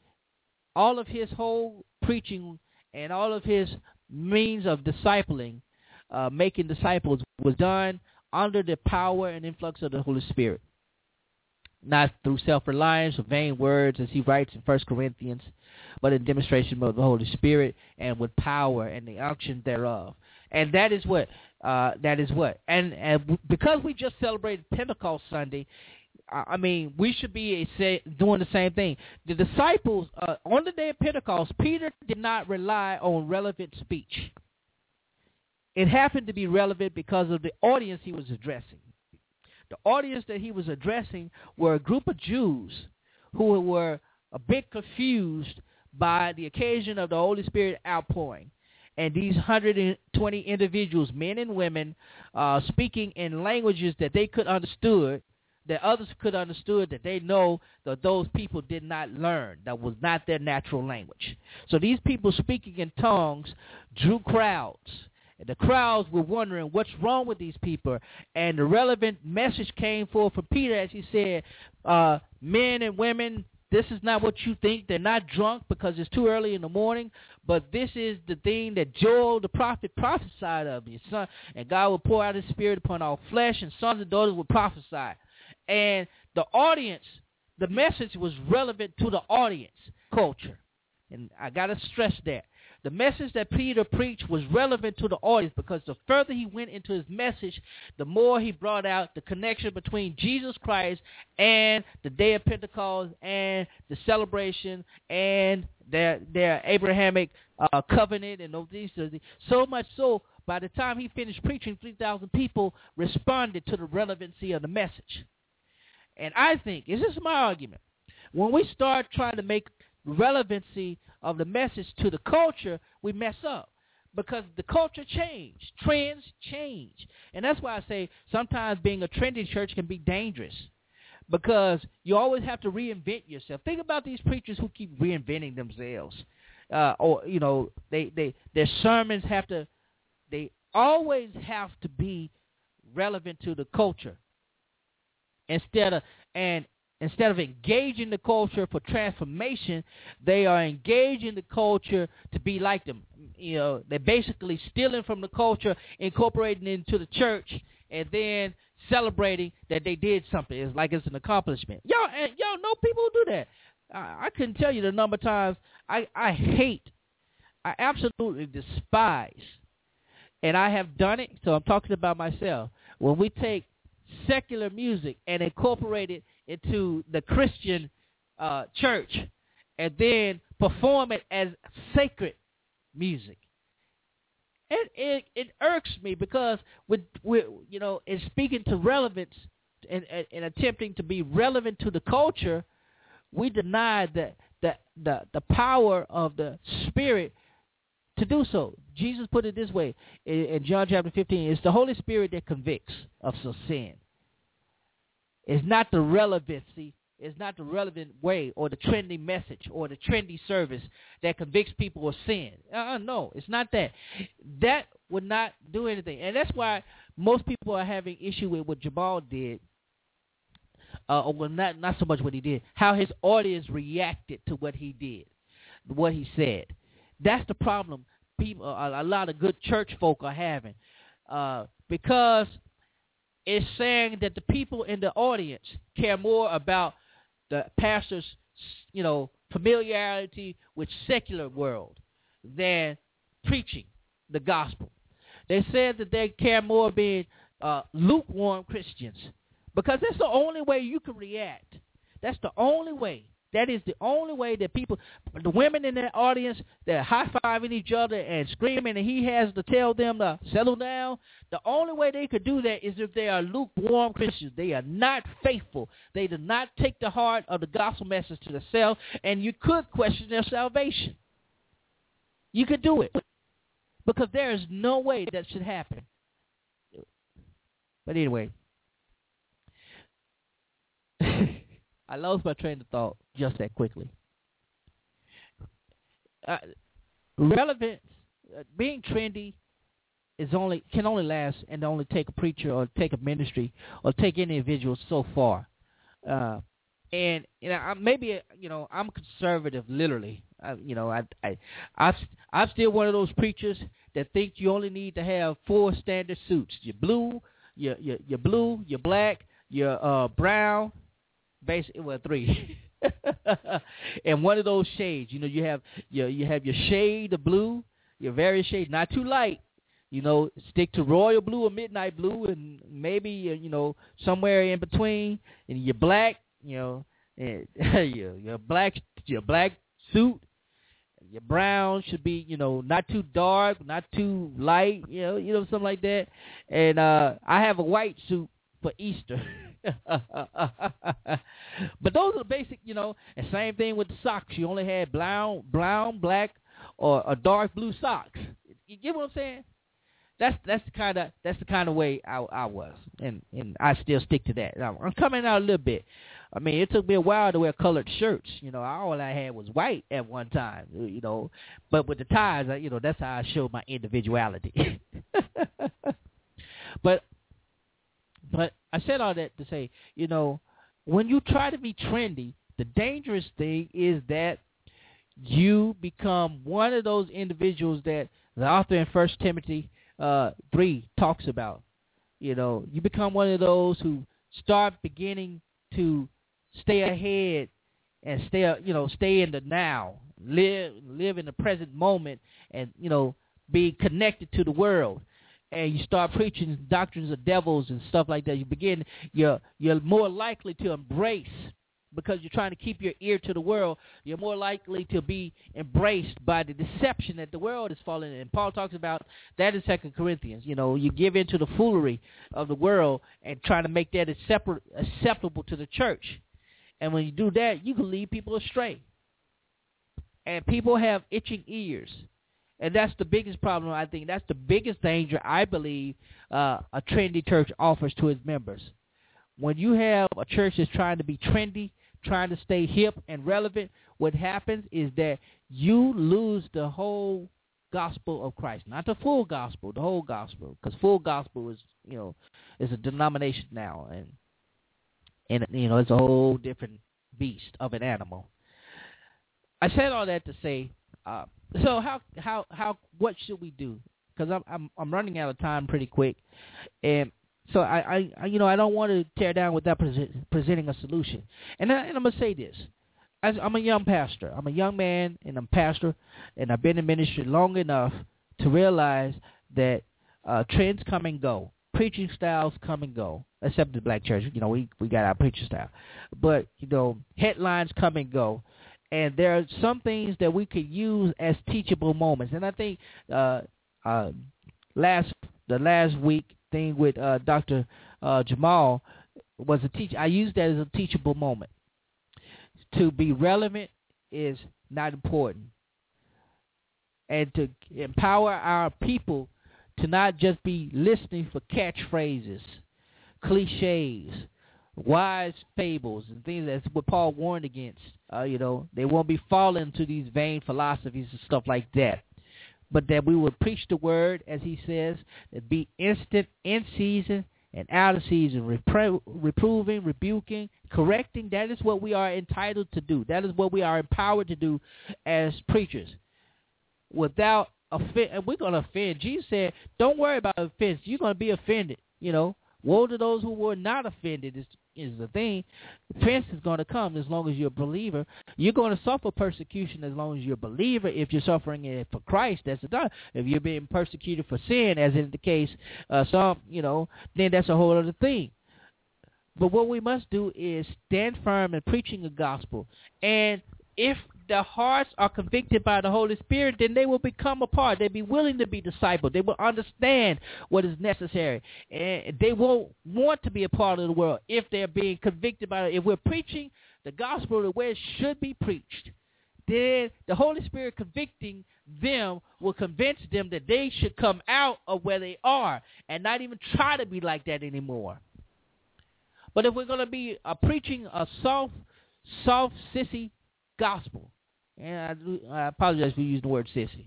all of his whole preaching and all of his means of discipling, uh, making disciples, was done under the power and influx of the Holy Spirit. Not through self-reliance or vain words, as he writes in First Corinthians, but in demonstration of the Holy Spirit and with power and the unction thereof. And that is what uh, that is what. And, and because we just celebrated Pentecost Sunday, I mean, we should be doing the same thing. The disciples, uh, on the day of Pentecost, Peter did not rely on relevant speech. It happened to be relevant because of the audience he was addressing. The audience that he was addressing were a group of Jews who were a bit confused by the occasion of the Holy Spirit outpouring. And these 120 individuals, men and women, uh, speaking in languages that they could understood, that others could understood that they know that those people did not learn. That was not their natural language. So these people speaking in tongues drew crowds. And the crowds were wondering what's wrong with these people. And the relevant message came forth from Peter as he said, uh, men and women, this is not what you think. They're not drunk because it's too early in the morning, but this is the thing that Joel the prophet prophesied of. Your son, and God will pour out his spirit upon all flesh, and sons and daughters will prophesy and the audience, the message was relevant to the audience culture. And I got to stress that. The message that Peter preached was relevant to the audience because the further he went into his message, the more he brought out the connection between Jesus Christ and the day of Pentecost and the celebration and their their Abrahamic uh, covenant and those things. So much so, by the time he finished preaching, 3,000 people responded to the relevancy of the message. And I think, this is my argument, when we start trying to make relevancy of the message to the culture, we mess up. because the culture changed, trends change, and that's why I say sometimes being a trendy church can be dangerous. Because you always have to reinvent yourself. Think about these preachers who keep reinventing themselves, uh, or you know, they they their sermons have to, they always have to be relevant to the culture instead of and instead of engaging the culture for transformation, they are engaging the culture to be like them. You know, they're basically stealing from the culture, incorporating it into the church, and then celebrating that they did something. It's like it's an accomplishment. Y'all, and y'all know people who do that. I, I couldn't tell you the number of times I, I hate, I absolutely despise, and I have done it, so I'm talking about myself. When we take secular music and incorporate it into the Christian uh, church and then perform it as sacred music. It, it it irks me because with, with you know in speaking to relevance and, and, and attempting to be relevant to the culture, we deny the the the, the power of the spirit to do so. Jesus put it this way in, in John chapter 15, it's the Holy Spirit that convicts of sin. It's not the relevancy, it's not the relevant way or the trendy message or the trendy service that convicts people of sin. Uh, no, it's not that. That would not do anything. And that's why most people are having issue with what Jamal did. Uh, or well, not not so much what he did, how his audience reacted to what he did, what he said. That's the problem. People, a, a lot of good church folk are having, uh, because it's saying that the people in the audience care more about the pastor's, you know, familiarity with secular world than preaching the gospel. They said that they care more being uh, lukewarm Christians because that's the only way you can react. That's the only way that is the only way that people, the women in that audience, they're high-fiving each other and screaming, and he has to tell them to settle down. The only way they could do that is if they are lukewarm Christians. They are not faithful. They do not take the heart of the gospel message to themselves, and you could question their salvation. You could do it because there is no way that should happen. But anyway. I lost my train of thought just that quickly. Uh, relevance, uh, being trendy, is only can only last and only take a preacher or take a ministry or take any individual so far. Uh, and you know, I, maybe you know, I'm conservative, literally. You know, I, I, I, I'm still one of those preachers that think you only need to have four standard suits: your blue, your your, your blue, your black, your uh, brown, basically well three. *laughs* and one of those shades, you know, you have your you have your shade of blue, your various shades, not too light. You know, stick to royal blue or midnight blue, and maybe uh, you know somewhere in between. And your black, you know, *laughs* and your your black your black suit. Your brown should be, you know, not too dark, not too light, you know, you know, something like that. And uh I have a white suit for Easter. *laughs* *laughs* but those are the basic, you know. And same thing with the socks. You only had brown, brown, black, or a dark blue socks. You get what I'm saying? That's that's the kind of that's the kind of way I I was, and and I still stick to that. Now, I'm coming out a little bit. I mean, it took me a while to wear colored shirts. You know, all I had was white at one time. You know, but with the ties, you know, that's how I showed my individuality. *laughs* but but I said all that to say, you know, when you try to be trendy, the dangerous thing is that you become one of those individuals that the author in First Timothy uh, three talks about. You know, you become one of those who start beginning to stay ahead and stay, you know, stay in the now, live live in the present moment, and you know, be connected to the world and you start preaching doctrines of devils and stuff like that, you begin you're you're more likely to embrace because you're trying to keep your ear to the world, you're more likely to be embraced by the deception that the world is falling in. And Paul talks about that in Second Corinthians. You know, you give in to the foolery of the world and try to make that acceptable to the church. And when you do that, you can lead people astray. And people have itching ears. And that's the biggest problem. I think that's the biggest danger I believe uh, a trendy church offers to its members. When you have a church that's trying to be trendy, trying to stay hip and relevant, what happens is that you lose the whole gospel of Christ, not the full gospel, the whole gospel, because full gospel is you know is a denomination now, and and you know it's a whole different beast of an animal. I said all that to say, uh, so how how how what should we do? Because I'm I'm I'm running out of time pretty quick, and so I, I, you know, I don't want to tear down without pre- presenting a solution. And, I, and I'm gonna say this: As I'm a young pastor, I'm a young man, and I'm pastor, and I've been in ministry long enough to realize that uh, trends come and go, preaching styles come and go. Except the black church, you know, we we got our preaching style, but you know, headlines come and go. And there are some things that we could use as teachable moments. And I think uh, uh, last the last week thing with uh, Dr. Uh, Jamal was a teach. I used that as a teachable moment. To be relevant is not important, and to empower our people to not just be listening for catchphrases, cliches, wise fables, and things that's what Paul warned against. Uh, you know, they won't be falling to these vain philosophies and stuff like that but that we would preach the word, as he says, that be instant in season and out of season, repro- reproving, rebuking, correcting. That is what we are entitled to do. That is what we are empowered to do as preachers. Without offend, and we're going to offend. Jesus said, "Don't worry about offense. You're going to be offended." You know, woe to those who were not offended is is the thing. Offense is going to come as long as you're a believer. You're going to suffer persecution as long as you're a believer. If you're suffering it for Christ, that's a done. If you're being persecuted for sin, as in the case uh, some, you know, then that's a whole other thing. But what we must do is stand firm in preaching the gospel. And if their hearts are convicted by the Holy Spirit, then they will become a part. They'll be willing to be discipled. They will understand what is necessary. And they won't want to be a part of the world if they're being convicted by it. If we're preaching the gospel the way it should be preached, then the Holy Spirit convicting them will convince them that they should come out of where they are and not even try to be like that anymore. But if we're going to be uh, preaching a soft, soft, sissy gospel, and I, I apologize for using the word sissy,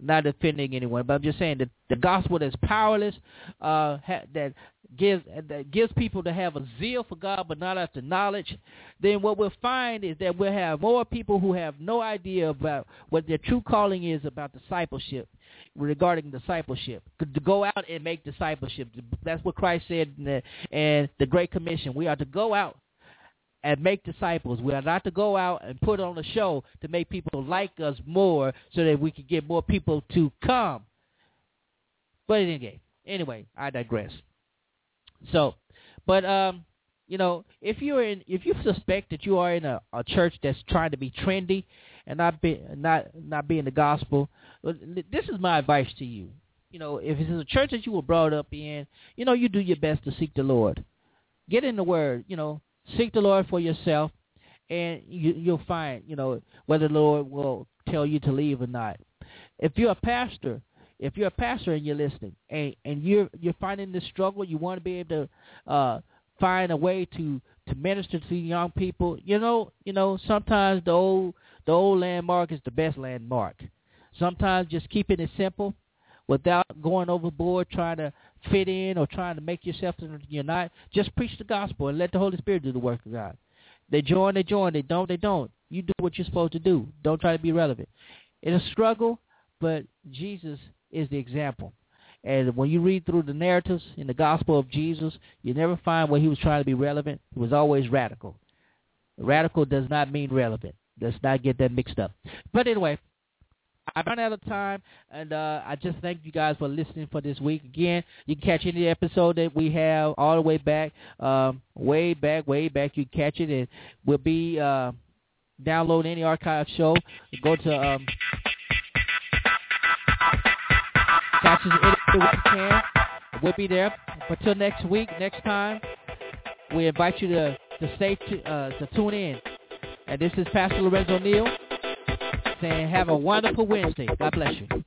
not offending anyone, but I'm just saying that the gospel that's powerless, uh, ha, that gives that gives people to have a zeal for God but not after knowledge, then what we'll find is that we'll have more people who have no idea about what their true calling is about discipleship, regarding discipleship, to go out and make discipleship. That's what Christ said in the, in the Great Commission. We are to go out and make disciples. We are not to go out and put on a show to make people like us more so that we can get more people to come. But anyway, anyway, I digress. So, but um, you know, if you're in, if you suspect that you are in a, a church that's trying to be trendy and not be not not being the gospel, this is my advice to you. You know, if it's a church that you were brought up in, you know, you do your best to seek the Lord. Get in the Word. You know, seek the Lord for yourself, and you, you'll find, you know, whether the Lord will tell you to leave or not. If you're a pastor, if you're a pastor and you're listening, and and you're you're finding this struggle, you want to be able to uh, find a way to to minister to young people. You know, you know, sometimes the old the old landmark is the best landmark. Sometimes just keeping it simple without going overboard trying to fit in or trying to make yourself you're not. Just preach the gospel and let the Holy Spirit do the work of God. They join, they join. They don't, they don't. You do what you're supposed to do. Don't try to be relevant. It's a struggle, but Jesus is the example. And when you read through the narratives in the gospel of Jesus, you never find where he was trying to be relevant. He was always radical. Radical does not mean relevant. Let's not get that mixed up. But anyway, I've run out of time, and uh, I just thank you guys for listening for this week. Again, you can catch any episode that we have all the way back, um, way back, way back. You can catch it, and we'll be uh, download any archive show. Go to um, catch us anywhere you can. We'll be there. Until next week, next time, we invite you to to stay to, uh, to tune in. And this is Pastor Lorenzo Neal saying have a wonderful Wednesday. God bless you.